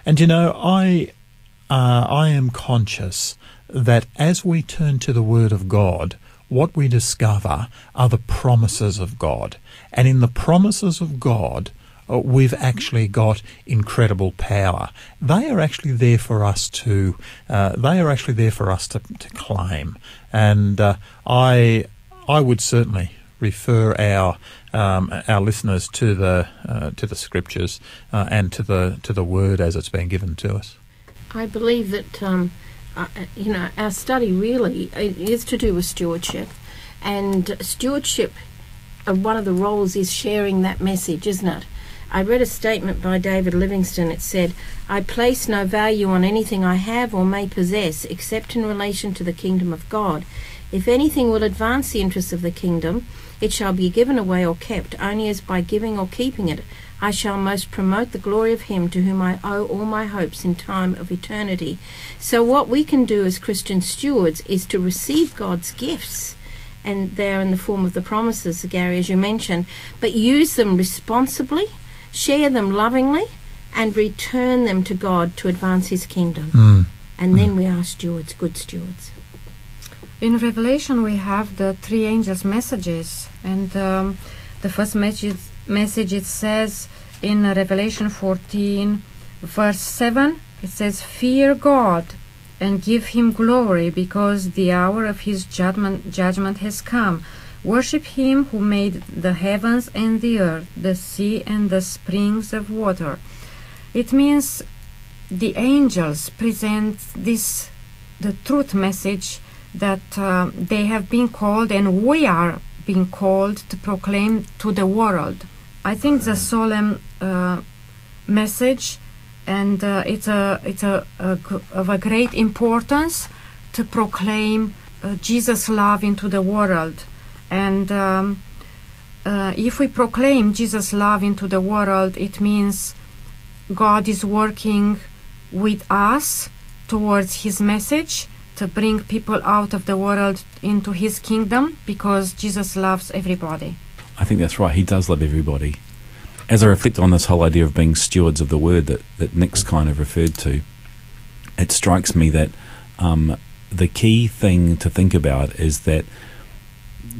And you know, I uh, I am conscious that as we turn to the Word of God, what we discover are the promises of God, and in the promises of God. Uh, we've actually got incredible power. They are actually there for us to. Uh, they are actually there for us to, to claim, and uh, I I would certainly refer our um, our listeners to the uh, to the scriptures uh, and to the to the word as it's been given to us. I believe that um, uh, you know our study really is to do with stewardship, and stewardship. Uh, one of the roles is sharing that message, isn't it? I read a statement by David Livingstone. It said, I place no value on anything I have or may possess except in relation to the kingdom of God. If anything will advance the interests of the kingdom, it shall be given away or kept, only as by giving or keeping it I shall most promote the glory of Him to whom I owe all my hopes in time of eternity. So, what we can do as Christian stewards is to receive God's gifts, and they're in the form of the promises, Gary, as you mentioned, but use them responsibly, share them lovingly, and return them to God to advance His kingdom. Mm. And then we are stewards, good stewards. In Revelation, we have the three angels' messages, and um, the first message, message it says in Revelation 14, verse 7, it says, Fear God and give him glory, because the hour of his judgment, judgment has come. Worship him who made the heavens and the earth, the sea and the springs of water. It means the angels present this, the truth message that uh, they have been called and we are being called to proclaim to the world. I think the solemn uh, message and uh, it's a it's a, a of a great importance to proclaim uh, Jesus' love into the world, and um, uh, if we proclaim Jesus' love into the world, it means God is working with us towards His message to bring people out of the world into His kingdom, because Jesus loves everybody. I think that's right. He does love everybody. As I reflect on this whole idea of being stewards of the word that, that Nick's kind of referred to, it strikes me that um, the key thing to think about is that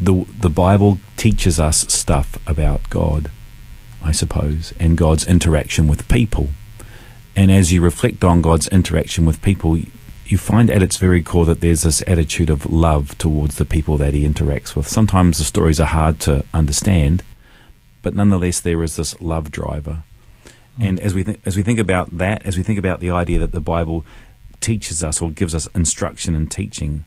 the the Bible teaches us stuff about God, I suppose, and God's interaction with people. And as you reflect on God's interaction with people, you find at its very core that there's this attitude of love towards the people that he interacts with. Sometimes the stories are hard to understand, but nonetheless there is this love driver. And as we th- as we think about that, as we think about the idea that the Bible teaches us or gives us instruction and teaching,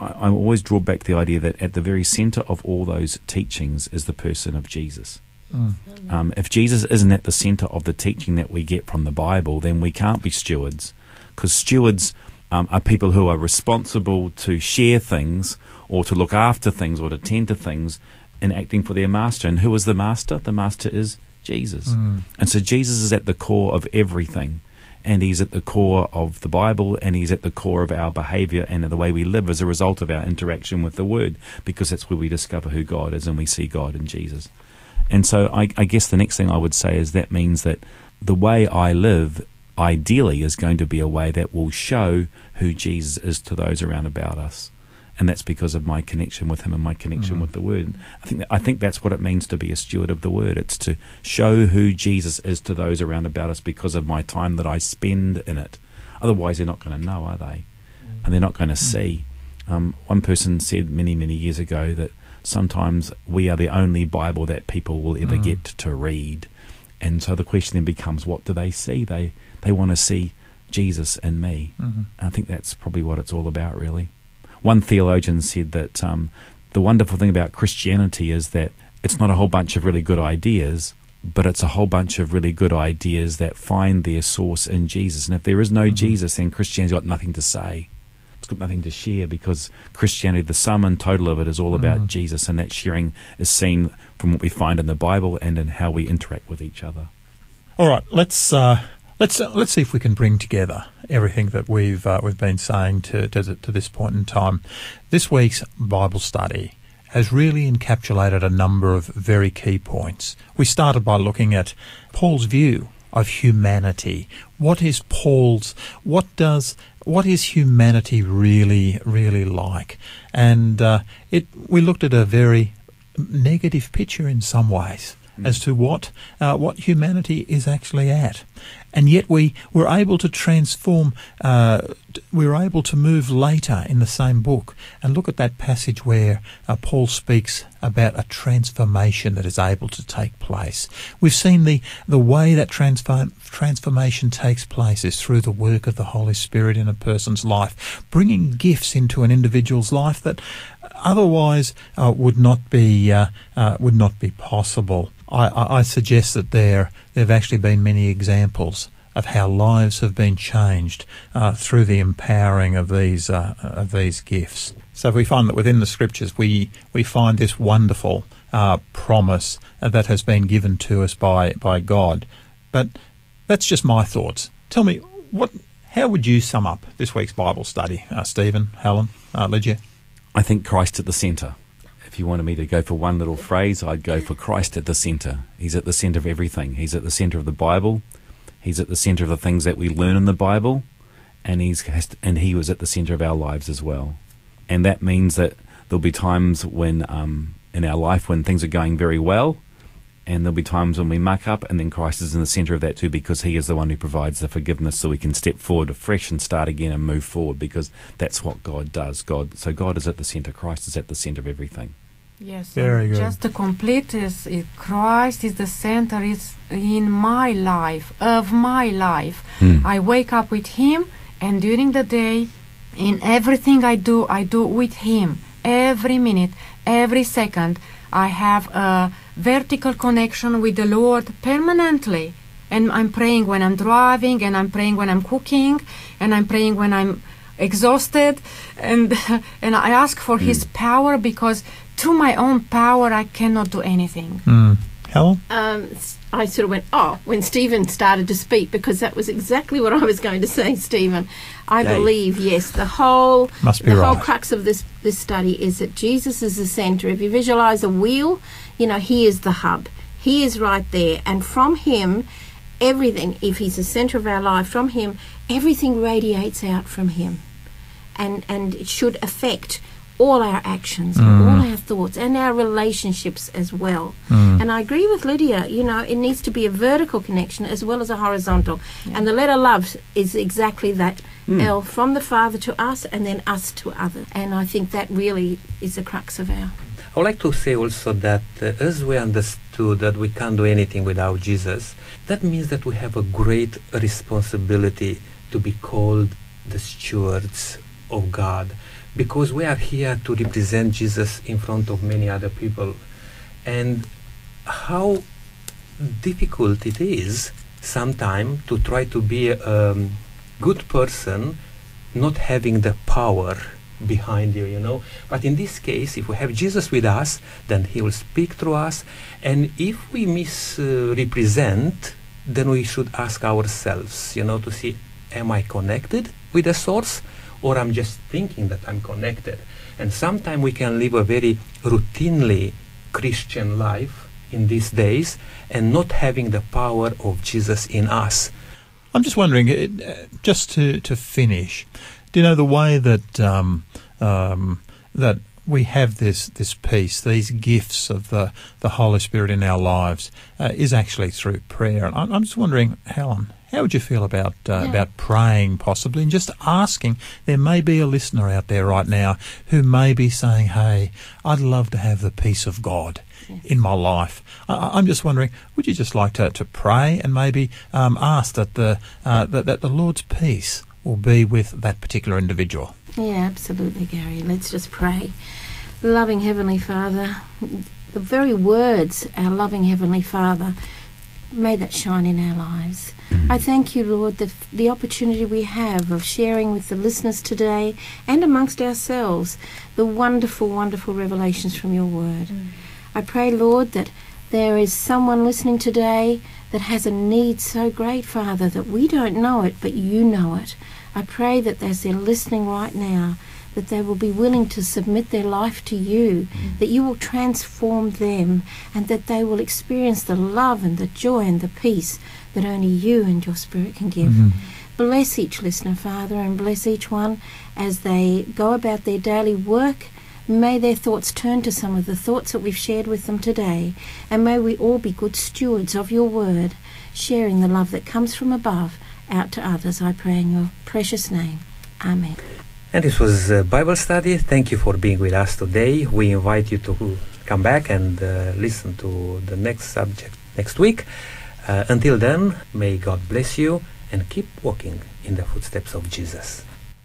I, I always draw back the idea that at the very center of all those teachings is the person of Jesus. Um, if Jesus isn't at the center of the teaching that we get from the Bible, then we can't be stewards, because stewards um, are people who are responsible to share things or to look after things or to tend to things in acting for their master. And who is the master? The master is Jesus. And so Jesus is at the core of everything. And he's at the core of the Bible and he's at the core of our behavior and the way we live as a result of our interaction with the Word, because that's where we discover who God is and we see God in Jesus. And so I, I guess the next thing I would say is that means that the way I live ideally is going to be a way that will show who Jesus is to those around about us. And that's because of my connection with him and my connection mm-hmm. with the word. I think that, I think that's what it means to be a steward of the word. It's to show who Jesus is to those around about us because of my time that I spend in it. Otherwise, they're not going to know, are they? Mm. And they're not going to mm. see. Um, one person said many, many years ago that sometimes we are the only Bible that people will ever mm. get to read. And so the question then becomes, what do they see? They they want to see Jesus in me. And I think that's probably what it's all about, really. One theologian said that um, the wonderful thing about Christianity is that it's not a whole bunch of really good ideas, but it's a whole bunch of really good ideas that find their source in Jesus. And if there is no Jesus, then Christianity's got nothing to say. It's got nothing to share because Christianity, the sum and total of it, is all about Jesus, and that sharing is seen from what we find in the Bible and in how we interact with each other. All right, let's uh, let's uh, let's see if we can bring together everything that we've uh, we've been saying to, to to this point in time. This week's Bible study has really encapsulated a number of very key points. We started by looking at Paul's view of humanity. What is Paul's? What does? What is humanity really, really like? And uh, it. We looked at a very negative picture in some ways as to what uh, what humanity is actually at, and yet we were able to transform. Uh, we were able to move later in the same book and look at that passage where uh, Paul speaks about a transformation that is able to take place. We've seen the the way that transform, transformation takes place is through the work of the Holy Spirit in a person's life, bringing gifts into an individual's life that otherwise uh, would not be uh, uh, would not be possible. I, I, I suggest that there there have actually been many examples of how lives have been changed uh, through the empowering of these uh, of these gifts. So we find that within the scriptures we we find this wonderful uh, promise that has been given to us by by God. But that's just my thoughts. Tell me what. How would you sum up this week's Bible study, uh, Stephen, Helen, uh, Lydia? I think Christ at the centre. If you wanted me to go for one little phrase, I'd go for Christ at the centre. He's at the centre of everything. He's at the centre of the Bible. He's at the centre of the things that we learn in the Bible, and he's and he was at the centre of our lives as well. And that means that there'll be times when um, in our life when things are going very well, and there'll be times when we muck up, and then Christ is in the centre of that too, because He is the one who provides the forgiveness, so we can step forward afresh and start again and move forward, because that's what God does. God, so God is at the centre. Christ is at the centre of everything. Yes. Very good. Just to complete this, it, Christ is the center. Is in my life, of my life. Mm. I wake up with Him, and during the day, in everything I do, I do with Him. Every minute, every second, I have a vertical connection with the Lord permanently. And I'm praying when I'm driving, and I'm praying when I'm cooking, and I'm praying when I'm exhausted, and and I ask for His power because to my own power I cannot do anything. Mm. Helen? um, s- I sort of went, oh, when Stephen started to speak, because that was exactly what I was going to say, Stephen. I Yay. believe, yes, the whole Must be the whole crux of this this study is that Jesus is the centre. If you visualize a wheel, you know, he is the hub. He is right there, and from him, everything. If he's the centre of our life, from him, everything radiates out from him. And, and it should affect all our actions, mm. all our thoughts, and our relationships as well. Mm. And I agree with Lydia, you know, it needs to be a vertical connection as well as a horizontal. And the letter love is exactly that mm. L from the Father to us and then us to others. And I think that really is the crux of our. I would like to say also that uh, as we understood that we can't do anything without Jesus, that means that we have a great responsibility to be called the stewards of God because we are here to represent Jesus in front of many other people. And how difficult it is sometimes to try to be a um, good person not having the power behind you, you know. But in this case, if we have Jesus with us, then He will speak through us. And if we misrepresent, then we should ask ourselves, you know, to see, am I connected with the source, or I'm just thinking that I'm connected? And sometimes we can live a very routinely Christian life in these days and not having the power of Jesus in us. I'm just wondering, uh, just to, to finish, do you know the way that um, um, that we have this this peace, these gifts of the, the Holy Spirit in our lives, uh, is actually through prayer. And I'm, I'm just wondering, Helen, how would you feel about uh, Yeah. about praying possibly and just asking? There may be a listener out there right now who may be saying, "Hey, I'd love to have the peace of God." In my life, I, I'm just wondering, would you just like to, to pray and maybe um, ask that the uh, that, that the Lord's peace will be with that particular individual? Yeah, absolutely, Gary. Let's just pray. Loving Heavenly Father, the very words, our loving Heavenly Father, may that shine in our lives. Mm-hmm. I thank you, Lord, that the opportunity we have of sharing with the listeners today and amongst ourselves the wonderful, wonderful revelations from your word. Mm. I pray, Lord, that there is someone listening today that has a need so great, Father, that we don't know it, but you know it. I pray that as they're listening right now, that they will be willing to submit their life to you, mm. that you will transform them, and that they will experience the love and the joy and the peace that only you and your Spirit can give. Mm-hmm. Bless each listener, Father, and bless each one as they go about their daily work. May their thoughts turn to some of the thoughts that we've shared with them today, and may we all be good stewards of your word, sharing the love that comes from above out to others. I pray in your precious name. Amen. And this was uh, Bible study. Thank you for being with us today. We invite you to come back and uh, listen to the next subject next week. Uh, until then, may God bless you and keep walking in the footsteps of Jesus.